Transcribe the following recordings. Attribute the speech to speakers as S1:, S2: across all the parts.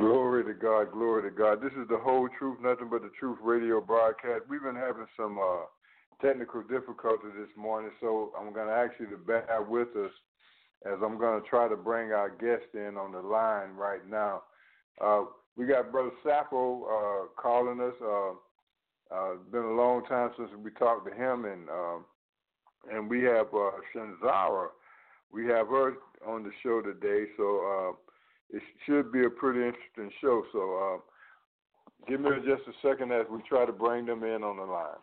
S1: Glory to God, glory to God. This is the whole truth, nothing but the truth radio broadcast. We've been having some uh, technical difficulties this morning, so I'm going to ask you to bear with us as I'm going to try to bring our guest in on the line right now. Uh, we got Brother Saffold uh, calling us. Uh, uh, it's been a long time since we talked to him, and um, and we have uh, Shazara. We have her on the show today, so. It should be a pretty interesting show. So uh, give me just a second as we try to bring them in on the line.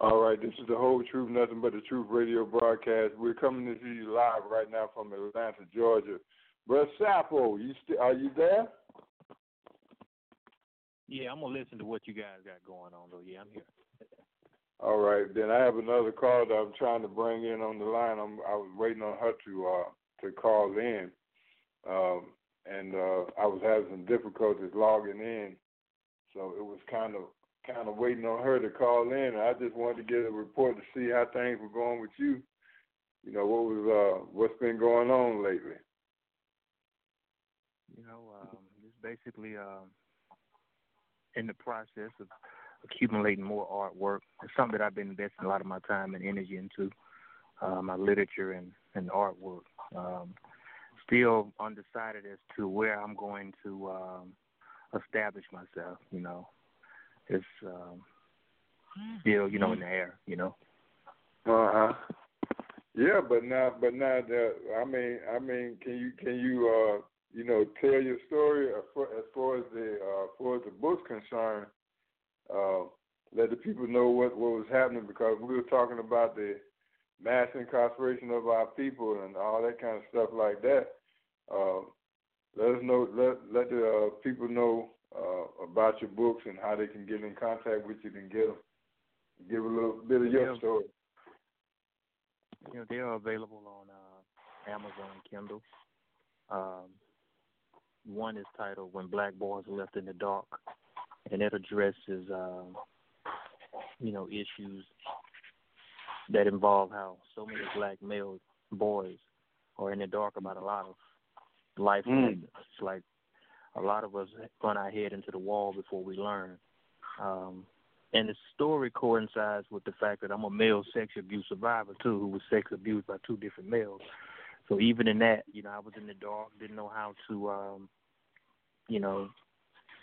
S1: All right, this is the whole truth, nothing but the truth radio broadcast. We're coming to you live right now from Atlanta, Georgia. Brother Saffold, you st- are you there?
S2: Yeah, I'm gonna listen to what you guys got going on though. Yeah, I'm here.
S1: All right, then I have another call that I'm trying to bring in on the line. I'm I was waiting on her to uh to call in, um, and uh, I was having some difficulties logging in, so it was kind of kind of waiting on her to call in. I just wanted to get a report to see how things were going with you. You know what was uh what's been going on lately.
S2: You know, um, it's basically um, in the process of accumulating more artwork. It's something that I've been investing a lot of my time and energy into, uh, my literature and, and artwork. Um, still undecided as to where I'm going to um, establish myself. You know, it's um, still you know in the air. You know.
S1: Uh huh. Yeah, but now, but now, the, I mean, I mean, can you can you uh you know tell your story as far as, far as the uh, as far as the book's concerned? Uh, let the people know what what was happening because we were talking about the mass incarceration of our people and all that kind of stuff like that. Uh, let us know. Let let the uh, people know uh, about your books and how they can get in contact with you and get them. Give a little bit of your
S2: Yeah.
S1: story.
S2: You know, they are available on uh, Amazon and Kindle. Um, one is titled "When Black Boys Are Left in the Dark," and it addresses, um, you know, issues that involve how so many black male boys are in the dark about a lot of life
S1: Mm.
S2: It's like a lot of us run our head into the wall before we learn. Um, and the story coincides with the fact that I'm a male sex abuse survivor too, who was sex abused by two different males. So even in that, you know, I was in the dark, didn't know how to, um, you know,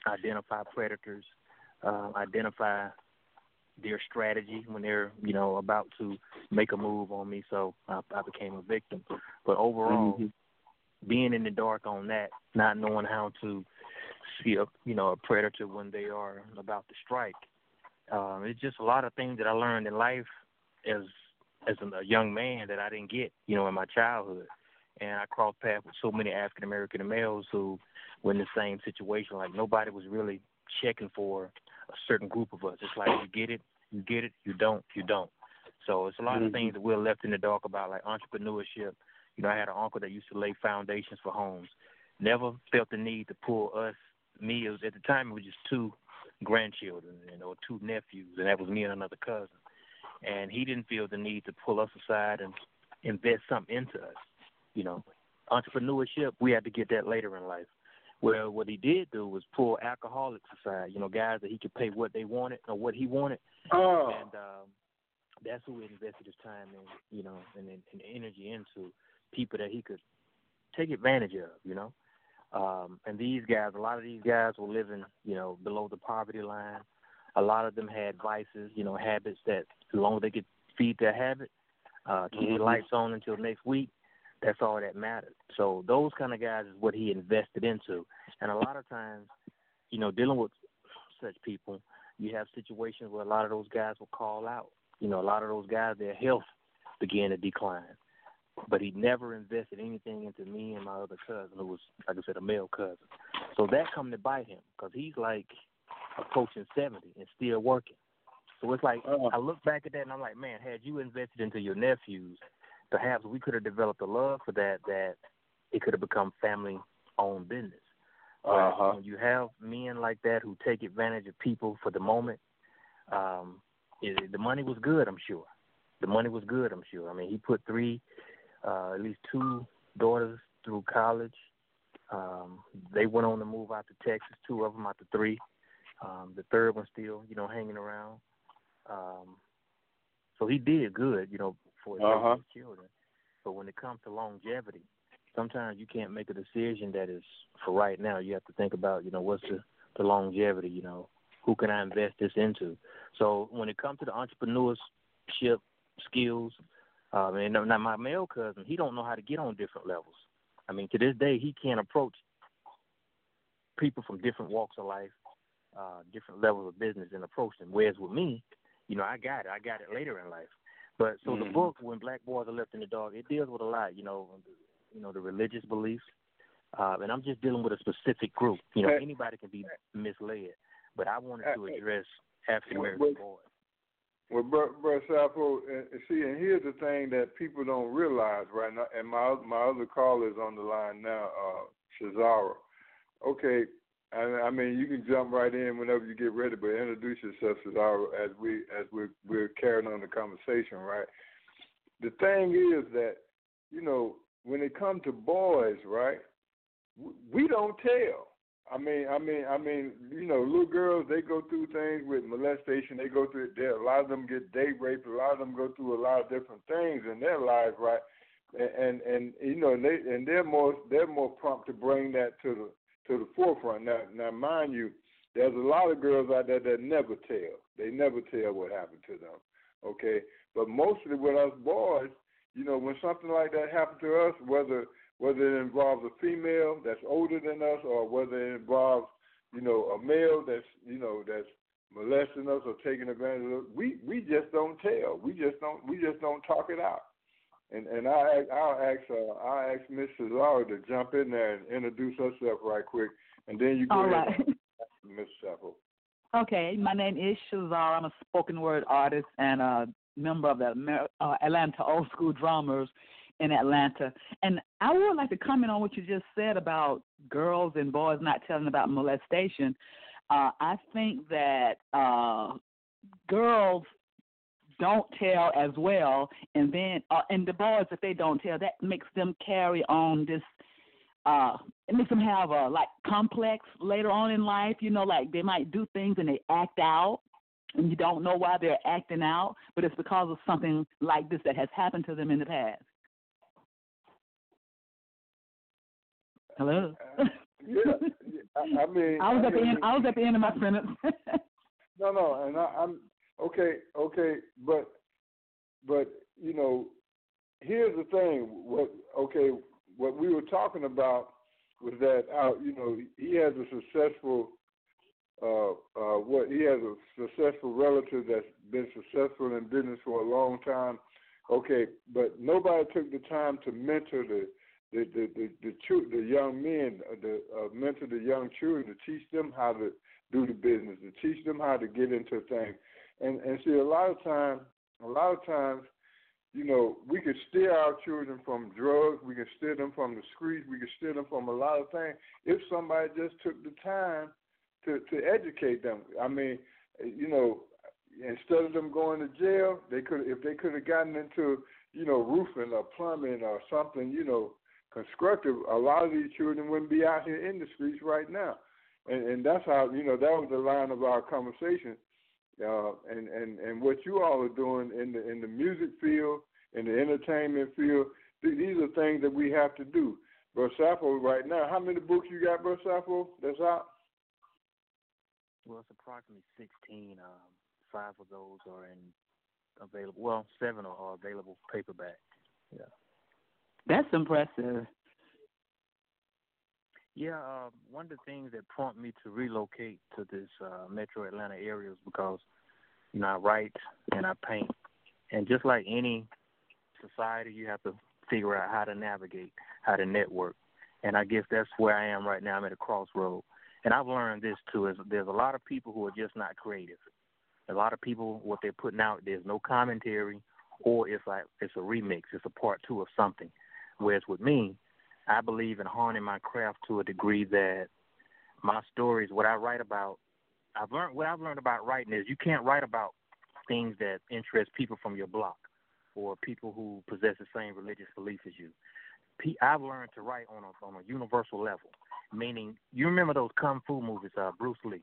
S2: identify predators, uh, identify their strategy when they're, you know, about to make a move on me. So I, I became a victim. But overall,
S1: Mhm.
S2: Being in the dark on that, not knowing how to see a, you know, a predator when they are about to strike. Um, it's just a lot of things that I learned in life as as a young man that I didn't get, you know, in my childhood. And I crossed paths with so many African American males who were in the same situation. Like nobody was really checking for a certain group of us. It's like you get it, you get it, you don't, you don't. So it's a lot
S3: Mhm.
S2: of things that we're left in the dark about, like entrepreneurship. You know, I had an uncle that used to lay foundations for homes. Never felt the need to pull us, me, it was, at the time it was just two grandchildren, you know, two nephews, and that was me and another cousin. And he didn't feel the need to pull us aside and invest something into us. You know, entrepreneurship, we had to get that later in life. Well, what he did do was pull alcoholics aside, you know, guys that he could pay what they wanted or what he wanted,
S3: Oh,
S2: and um, that's who he invested his time in, you know, and, and, and energy into people that he could take advantage of, you know. Um, and these guys, a lot of these guys were living, you know, below the poverty line. A lot of them had vices, you know, habits that as long as they could feed their habit, uh, keep the
S3: Mhm.
S2: lights on until next week, that's all that mattered. So those kind of guys is what he invested into. And a lot of times, you know, dealing with such people, you have situations where a lot of those guys will call out. You know, a lot of those guys, their health began to decline. But he never invested anything into me and my other cousin, who was, like I said, a male cousin. So that come to bite him because he's like approaching 70 and still working. So it's like,
S3: Oh.
S2: I look back at that and I'm like, man, had you invested into your nephews, perhaps we could have developed a love for that, that it could have become family owned business.
S3: Uh-huh.
S2: when you have men like that who take advantage of people for the moment, um, it, the money was good, I'm sure. The money was good, I'm sure. I mean, he put three, uh, at least two daughters through college. Um, they went on to move out to Texas, two of them out to three. Um, the third one still, you know, hanging around. Um, so he did good, you know, for his,
S3: Uh-huh.
S2: children. But when it comes to longevity, sometimes you can't make a decision that is for right now. You have to think about, you know, what's the, the longevity, you know, who can I invest this into? So when it comes to the entrepreneurship skills, um, and now my male cousin, he don't know how to get on different levels. I mean, to this day, he can't approach people from different walks of life, uh, different levels of business, and approach them. Whereas with me, you know, I got it. I got it later in life. But so the
S3: Mhm.
S2: book, when Black Boys Are Left in the Dark, it deals with a lot. You know, you know the religious beliefs, uh, and I'm just dealing with a specific group. You know, anybody can be misled, but I wanted to address African American boys.
S1: Well, bro, bro Saffold, and, see, and here's the thing that people don't realize right now, and my my other caller is on the line now, uh, Shazara. Okay, I, I mean you can jump right in whenever you get ready, but introduce yourself, Shazara, as we as we we're carrying on the conversation, right? The thing is that you know when it comes to boys, right, we don't tell. I mean, I mean, I mean, you know, little girls they go through things with molestation. They go through there. A lot of them get date raped. A lot of them go through a lot of different things in their lives, right? And and, and you know, and they and they're more they're more prompt to bring that to the to the forefront. Now, now, mind you, there's a lot of girls out there that never tell. They never tell what happened to them. Okay, but mostly with us boys, you know, when something like that happened to us, whether whether it involves a female that's older than us or whether it involves, you know, a male that's, you know, that's molesting us or taking advantage of us, we we just don't tell. We just don't we just don't talk it out. And and I I'll ask uh, I'll ask Miss Shazara to jump in there and introduce herself right quick, and then you go
S4: All
S1: ahead,
S4: right.
S1: Miss Sappho.
S4: Okay, my name is Shazar. I'm a spoken word artist and a member of the Amer- uh, Atlanta Old School Drummers in Atlanta. And I would like to comment on what you just said about girls and boys not telling about molestation. Uh, I think that uh, girls don't tell as well, and then uh, and the boys if they don't tell, that makes them carry on this uh it makes them have a like complex later on in life you know like they might do things and they act out and you don't know why they're acting out but it's because of something like this that has happened to them in the past hello
S1: Yeah, yeah, I, I mean,
S4: i was at the end i was at the end of my sentence
S1: No, no, and I, I'm okay, okay, but but you know, here's the thing. What okay, what we were talking about was that out. You know, he has a successful. Uh, uh, what he has a successful relative that's been successful in business for a long time, Okay, but nobody took the time to mentor the the the the, the, the young men, uh, the uh, mentor the young children to teach them how to do the business, to teach them how to get into things. And and see, a lot of times, a lot of times, you know, we can steer our children from drugs, we can steer them from the streets, we can steer them from a lot of things if somebody just took the time to to educate them. I mean, you know, instead of them going to jail, they could if they could have gotten into you know roofing or plumbing or something, you know, constructive. A lot of these children wouldn't be out here in the streets right now, and and that's how you know that was the line of our conversation. Uh, and and and what you all are doing in the in the music field, in the entertainment field, th- these are things that we have to do. Bro Saffold, right now, how many books you got, Bro Saffold, that's out?
S2: Well, it's approximately 16. Um, five of those are in available. Well, seven are, are available paperback. Yeah.
S4: That's impressive.
S2: Yeah, uh, one of the things that prompted me to relocate to this uh, Metro Atlanta area is because, you know, I write and I paint, and just like any society, you have to figure out how to navigate, how to network, and I guess that's where I am right now. I'm at a crossroad, and I've learned this too: is there's a lot of people who are just not creative. A lot of people, what they're putting out, there's no commentary, or it's like it's a remix, it's a part two of something. Whereas with me, I believe in honing my craft to a degree that my stories, what I write about, I've learned what I've learned about writing is you can't write about things that interest people from your block or people who possess the same religious belief as you. I've learned to write on a on a universal level, meaning you remember those kung fu movies, uh, Bruce Lee.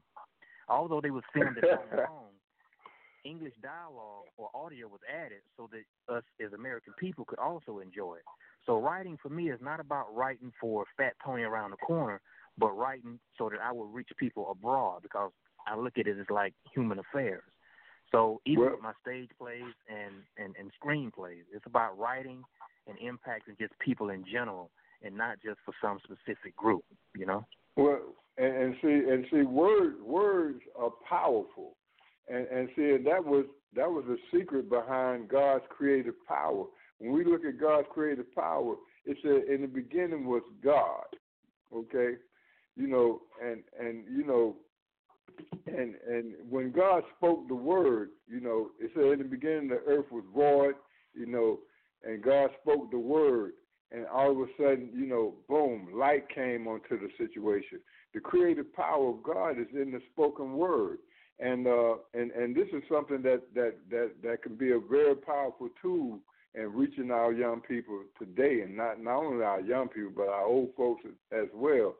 S2: Although they was filmed at Kong, English dialogue or audio was added so that us as American people could also enjoy it. So writing for me is not about writing for Fat Tony around the corner, but writing so that I will reach people abroad because I look at it as like human affairs. So even
S1: Well-
S2: with my stage plays and, and, and screenplays, it's about writing and impacting just people in general and not just for some specific group, you know?
S1: Well, and, and see, and see, words words are powerful, and and see, and that was that was the secret behind God's creative power. When we look at God's creative power, it said in the beginning was God. Okay, you know, and and you know, and and when God spoke the word, you know, it said in the beginning the earth was void, you know, and God spoke the word, and all of a sudden, you know, boom, light came onto the situation. The creative power of God is in the spoken word, and uh, and and this is something that that that that can be a very powerful tool in reaching our young people today, and not not only our young people but our old folks as well.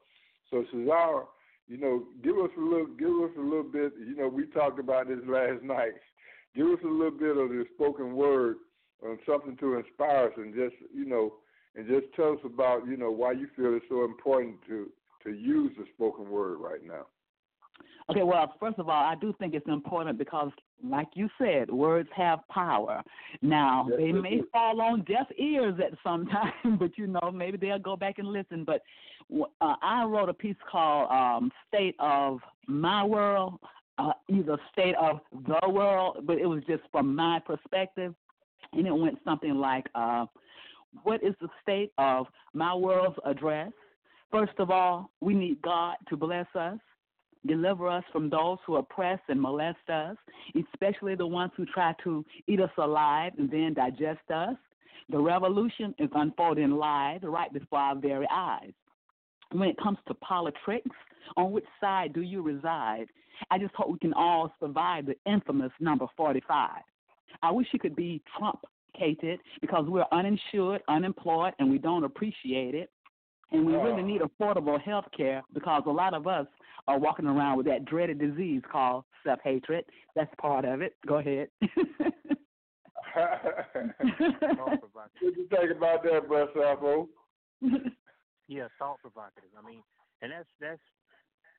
S1: So, Cesar, you know, give us a little, give us a little bit. You know, we talked about this last night. Give us a little bit of the spoken word, um, something to inspire us, and just you know, and just tell us about you know why you feel it's so important to to use the spoken word right now.
S4: Okay, well, first of all, I do think it's important because, like you said, words have power. Now,
S1: Yes,
S4: they may fall on deaf ears at some time, but you know, maybe they'll go back and listen. But uh, I wrote a piece called um, "State of My World," uh, either "State of the World," but it was just from my perspective, and it went something like, uh, "What is the state of my world's address?" First of all, we need God to bless us deliver us from those who oppress and molest us, especially the ones who try to eat us alive and then digest us. The revolution is unfolding live right before our very eyes. When it comes to politics, on which side do you reside? I just hope we can all survive the infamous number 45. I wish it could be Trump cated because we're uninsured, unemployed, and we don't appreciate it. And we really
S1: Oh.
S4: need affordable health care because a lot of us are walking around with that dreaded disease called self hatred. That's part of it. Go ahead.
S2: Thought provocative.
S1: what you think about that, Bro Saffold?
S2: Yeah, thought provocative. I mean, and that's that's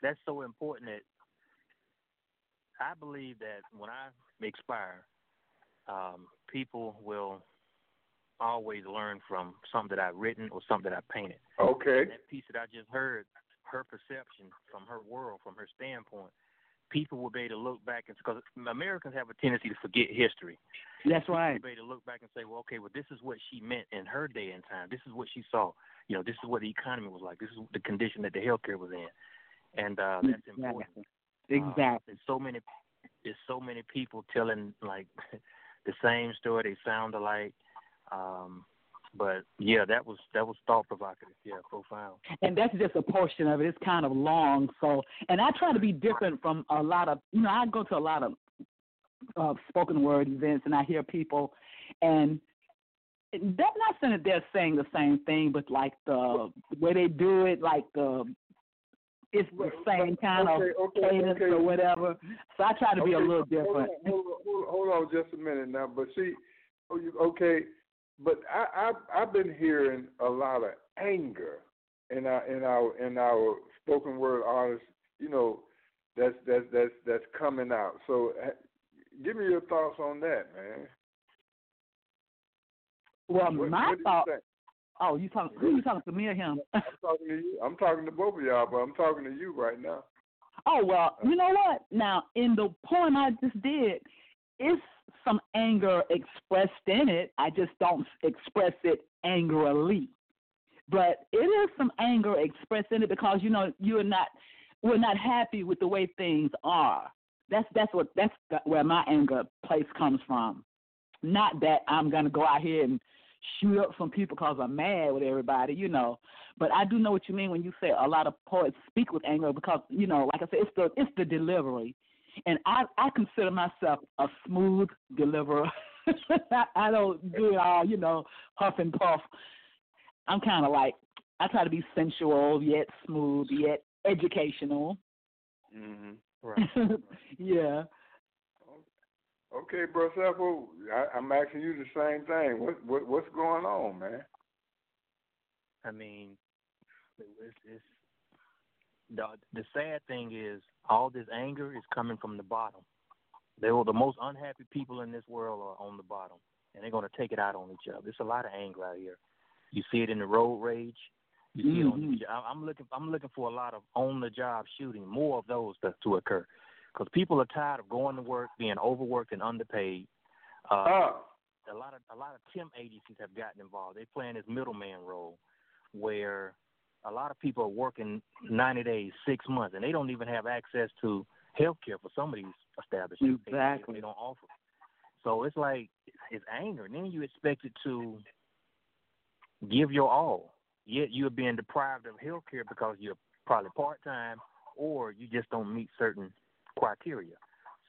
S2: that's so important that I believe that when I expire, um, people will always learn from something that I've written or something that I painted.
S1: Okay.
S2: That piece that I just heard, her perception from her world, from her standpoint, people will be able to look back and because Americans have a tendency to forget history.
S4: That's
S2: People
S4: right.
S2: will be able to look back and say, well, okay, well, this is what she meant in her day and time. This is what she saw. You know, this is what the economy was like. This is the condition that the healthcare was in, and uh, that's important.
S4: Exactly.
S2: Uh, there's so many, there's so many people telling like the same story. They sound alike. Um, but yeah, that was that was thought provocative. Yeah, profound.
S4: and that's just a portion of it. It's kind of long, so and I try to be different from a lot of you know I go to a lot of uh, spoken word events and I hear people and they're not saying that they're saying the same thing, but like the way they do it, like the it's the same kind
S1: okay,
S4: of
S1: okay,
S4: cadence
S1: okay.
S4: or whatever. So I try to be a little different.
S1: Hold on, hold on, hold on just a minute now. But see, oh, okay, but I, I I've been hearing a lot of anger in our in our in our spoken word artists. You know, that's that's that's that's coming out. So, uh, give me your thoughts on that, man.
S4: Well,
S1: What,
S4: my
S1: what
S4: thought. Oh, you talking? Who you talking to me or him?
S1: I'm talking to you. I'm talking to both of y'all, but I'm talking to you right now.
S4: Oh well, you know what? Now in the poem I just did, it's some anger expressed in it. I just don't express it angrily, but it is some anger expressed in it because you know you're not, we're not happy with the way things are. That's that's what that's where my anger place comes from. Not that I'm gonna go out here and shoot up some people because I'm mad with everybody, you know. But I do know what you mean when you say a lot of poets speak with anger because you know, like I said, it's the it's the delivery, and I I consider myself a smooth deliverer. I, I don't do it all, you know, huff and puff. I'm kind of like I try to be sensual yet smooth yet educational.
S1: Mm-hmm.
S2: Right.
S4: yeah.
S1: Okay, bro, Saffold, I, I'm asking you the same thing. What what what's going on, man?
S2: I mean, it's, it's the the sad thing is all this anger is coming from the bottom. They were the most unhappy people in this world are on the bottom, and they're going to take it out on each other. There's a lot of anger out here. You see it in the road rage. You see it on. I'm looking. I'm looking for a lot of on the job shooting, more of those to, to occur, because people are tired of going to work, being overworked and underpaid. Uh,
S1: Ah,
S2: a lot of a lot of temp agencies have gotten involved. They're playing this middleman role, where a lot of people are working 90 days, six months, and they don't even have access to health care for some of these establishments. They-
S4: Exactly.
S2: They, don't offer. So it's like it's anger, and then you expect it to give your all, yet you're being deprived of health care because you're probably part time or you just don't meet certain criteria.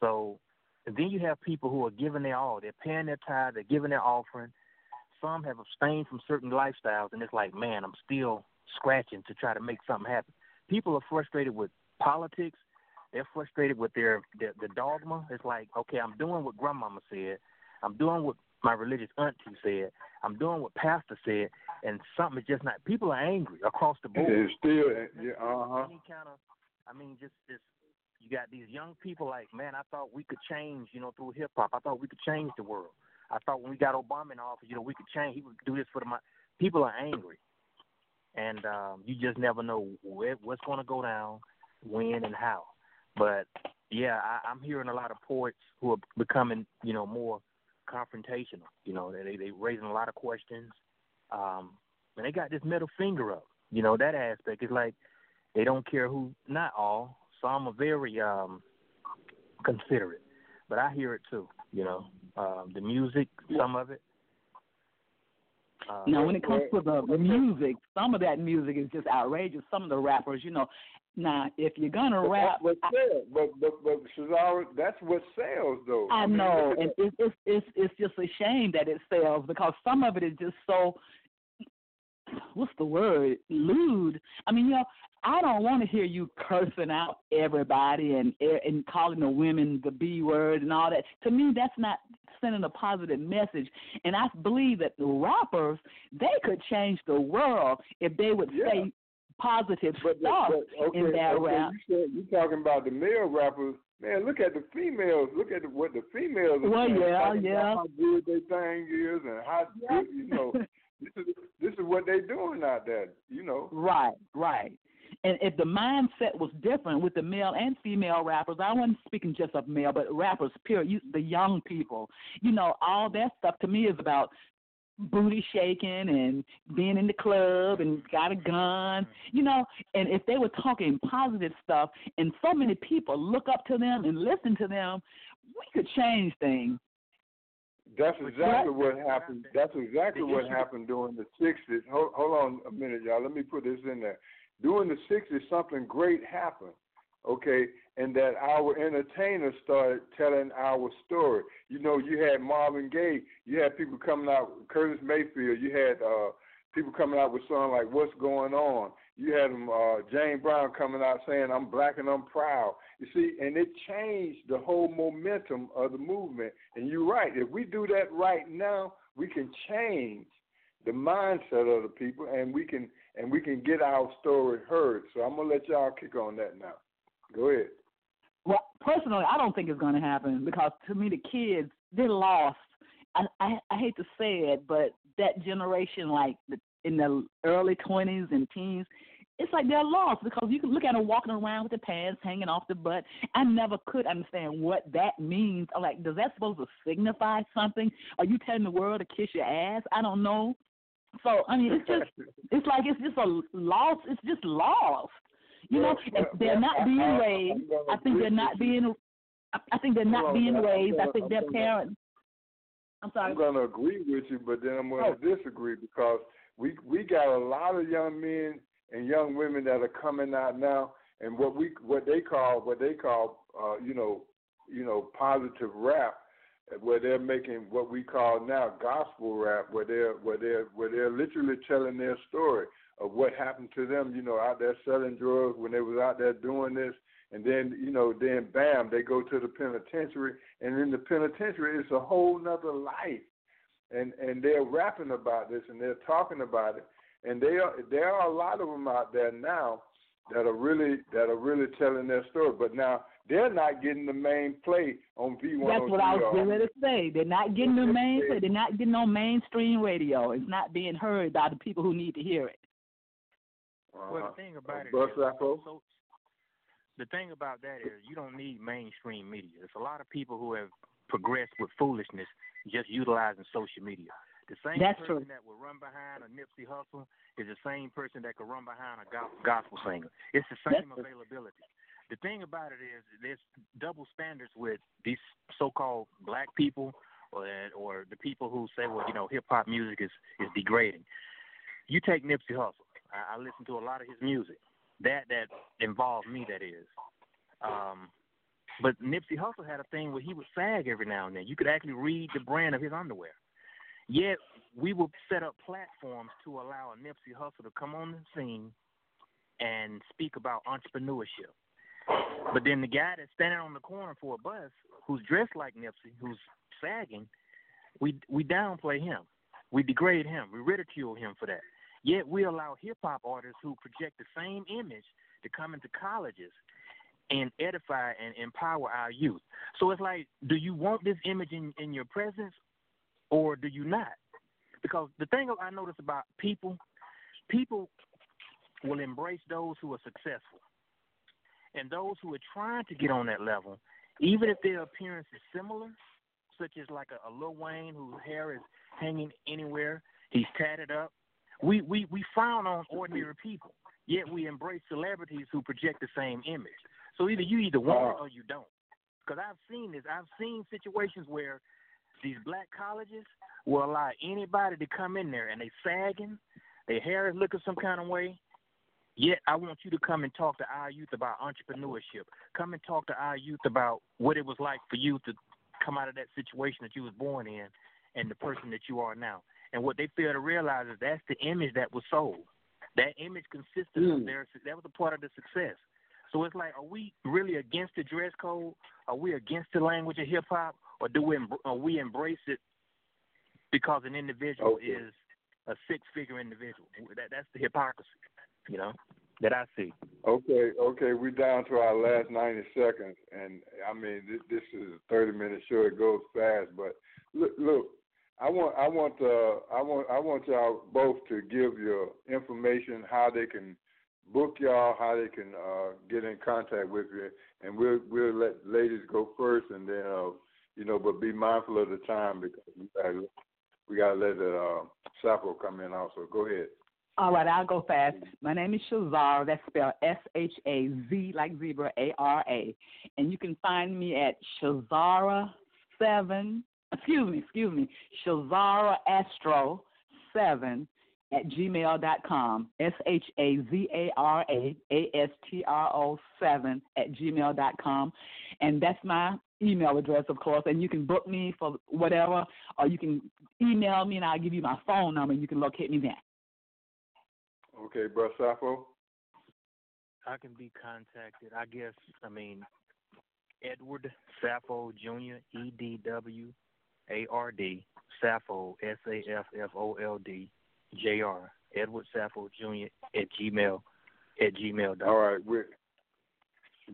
S2: So then you have people who are giving their all. They're paying their tithe. They're giving their offering. Some have abstained from certain lifestyles, and it's like, man, I'm still scratching to try to make something happen. People are frustrated with politics. They're frustrated with their, their the dogma. It's like, okay, I'm doing what grandmama said. I'm doing what my religious auntie said. I'm doing what pastor said, and something is just not. People are angry across the board
S1: it's still yeah, uh huh.
S2: any kind of I mean just just you got these young people like, man, I thought we could change, you know, through hip hop. I thought we could change the world. I thought when we got Obama in office, you know, we could change. He would do this for the people are angry, and um, you just never know where, what's going to go down, when, and how. But yeah, I, I'm hearing a lot of poets who are becoming, you know, more confrontational. You know, they they raising a lot of questions, um, and they got this middle finger up. You know, that aspect is like they don't care who. Not all. Some are very um, considerate, but I hear it too. You know, um, the music, some of it. Uh,
S4: Now, when it comes to the the music, some of that music is just outrageous. Some of the rappers, you know. Now, if you're gonna
S1: But
S4: rap,
S1: that's what
S4: I.
S1: But but but Shazara, that's what sells though.
S4: I
S1: mean,
S4: know, and it's it's it's it's just a shame that it sells because some of it is just so. What's the word? Lewd. I mean, you know, I don't want to hear you cursing out everybody and eh, and calling the women the B word and all that. To me, that's not sending a positive message. And I believe that the rappers they could change the world if they would
S1: Yeah.
S4: say positive
S1: But,
S4: stuff
S1: but okay,
S4: in that
S1: okay,
S4: rap.
S1: You said, you talking about the male rappers. Man, look at the females. Look at the, what the females are
S4: Well,
S1: saying,
S4: yeah, yeah.
S1: How good their thing is and how good, you know. this is this is what they're doing out there. You know.
S4: Right, right. And if the mindset was different with the male and female rappers, I wasn't speaking just of male, but rappers, period, you, the young people, you know, all that stuff to me is about booty shaking and being in the club and got a gun, mm-hmm. you know. And if they were talking positive stuff, and so many people look up to them and listen to them, we could change things.
S1: That's exactly what happened. That's exactly what happened during the '60s. Hold, hold on a minute, y'all. Let me put this in there. During the '60s, something great happened. Okay, and that our entertainers started telling our story. You know, you had Marvin Gaye. You had people coming out. Curtis Mayfield. You had uh, people coming out with songs like "What's Going On." You had them, uh, James Brown coming out saying, "I'm black and I'm proud." You see, and it changed the whole momentum of the movement. And you're right. If we do that right now, we can change the mindset of the people, and we can and we can get our story heard. So I'm gonna let y'all kick on that now. Go ahead.
S4: Well, personally, I don't think it's to happen because to me, the kids they're lost. I, I I hate to say it, but that generation, like in the early twenties and teens, it's like they're lost because you can look at them walking around with their pants hanging off the butt. I never could understand what that means. I'm like, does that supposed to signify something? Are you telling the world to kiss your ass? I don't know. So I mean, it's just it's like it's just a loss. It's just lost. You know,
S1: Well,
S4: they're
S1: well,
S4: not being raised. I think they're not being. I- think they're not being raised. I think their parents. I'm sorry.
S1: I'm going to agree with you, but then I'm going to disagree because we we got a lot of young men and young women that are coming out now, and what we what they call what they call uh, you know you know positive rap, where they're making what we call now gospel rap, where they're where they're where they're literally telling their story of what happened to them, you know, out there selling drugs when they was out there doing this, and then you know then bam they go to the penitentiary, and in the penitentiary it's a whole nother life, and and they're rapping about this and they're talking about it, and they are there are a lot of them out there now that are really that are really telling their story, but now they're not getting the main play on V one.
S4: Oh That's what I was getting ready to say. They're not getting the main. Play. They're not getting on mainstream radio. It's not being heard by the people who need to hear it.
S2: Well, the uh-huh. thing about it
S1: Bus
S2: is, so, the thing about that is you don't need mainstream media. There's a lot of people who have progressed with foolishness just utilizing social media. The same
S4: That's
S2: person
S4: true.
S2: that will run behind a Nipsey Hussle is the same person that could run behind a go- gospel singer. It's the same
S4: That's true.
S2: availability. The thing about it is there's double standards with these so-called black people or or the people who say, well, you know, hip hop music is is degrading. You take Nipsey Hussle. I, I listen to a lot of his music. That that involved me. That is. Um, but Nipsey Hussle had a thing where he would sag every now and then. You could actually read the brand of his underwear. Yet we would set up platforms to allow a Nipsey Hussle to come on the scene and speak about entrepreneurship. But then the guy that's standing on the corner for a bus, who's dressed like Nipsey, who's sagging, we we downplay him, we degrade him, we ridicule him for that. Yet we allow hip hop artists who project the same image to come into colleges and edify and empower our youth. So it's like, do you want this image in, in your presence or do you not? Because the thing I notice about people, people will embrace those who are successful. And those who are trying to get on that level, even if their appearance is similar, such as like a, a Lil Wayne whose hair is hanging anywhere, he's tatted up, we, we, we frown on ordinary people. Yet we embrace celebrities who project the same image. So either you either want it oh. or you don't. Because I've seen this. I've seen situations where these black colleges will allow anybody to come in there and they sagging, their hair is looking some kind of way. Yet I want you to come and talk to our youth about entrepreneurship. Come and talk to our youth about what it was like for you to come out of that situation that you was born in and the person that you are now. And what they fail to realize is that's the image that was sold. That image consisted of
S1: Mm.
S2: their that was a part of the success. So it's like, are we really against the dress code? Are we against the language of hip hop, or do we or we embrace it because an individual
S1: Okay.
S2: is a six figure individual? That that's the hypocrisy, you know, that I see.
S1: Okay, okay, we're down to our last 90 seconds, and I mean this, this is a 30 minute show. It goes fast, but look, look, I want, I want, uh, I want, I want y'all both to give your information, how they can book y'all, how they can uh, get in contact with you, and we'll we'll let ladies go first, and then uh, you know, but be mindful of the time because we gotta, we gotta let the uh, Saffold come in also. Go ahead.
S4: All right, I'll go fast. My name is Shazara. That's spelled S H A Z like zebra A R A, and you can find me at Shazara seven. Excuse me, excuse me, Shazara Astro seven at gmail dot com. S H A Z A R A A S T R O seven at gmail dot com, and that's my email address, of course. And you can book me for whatever, or you can email me, and I'll give you my phone number. and You can locate me there.
S1: Okay, bro, Saffold.
S2: I can be contacted. I guess. I mean, Edward Saffold Jr. E D W A R D Saffold S A F F O L D J R Edward Saffold Jr. at Gmail at Gmail. dot
S1: All right, we're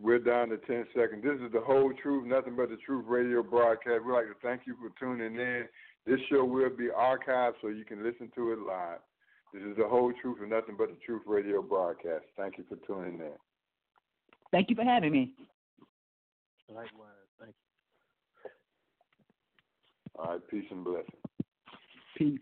S1: we're down to ten seconds. This is the whole truth, nothing but the truth radio broadcast. We'd like to thank you for tuning in. This show will be archived so you can listen to it live. This is the whole truth and nothing but the truth radio broadcast. Thank you for tuning in.
S4: Thank you for having me.
S2: Likewise. Thank you.
S1: All right, peace and blessing.
S4: Peace.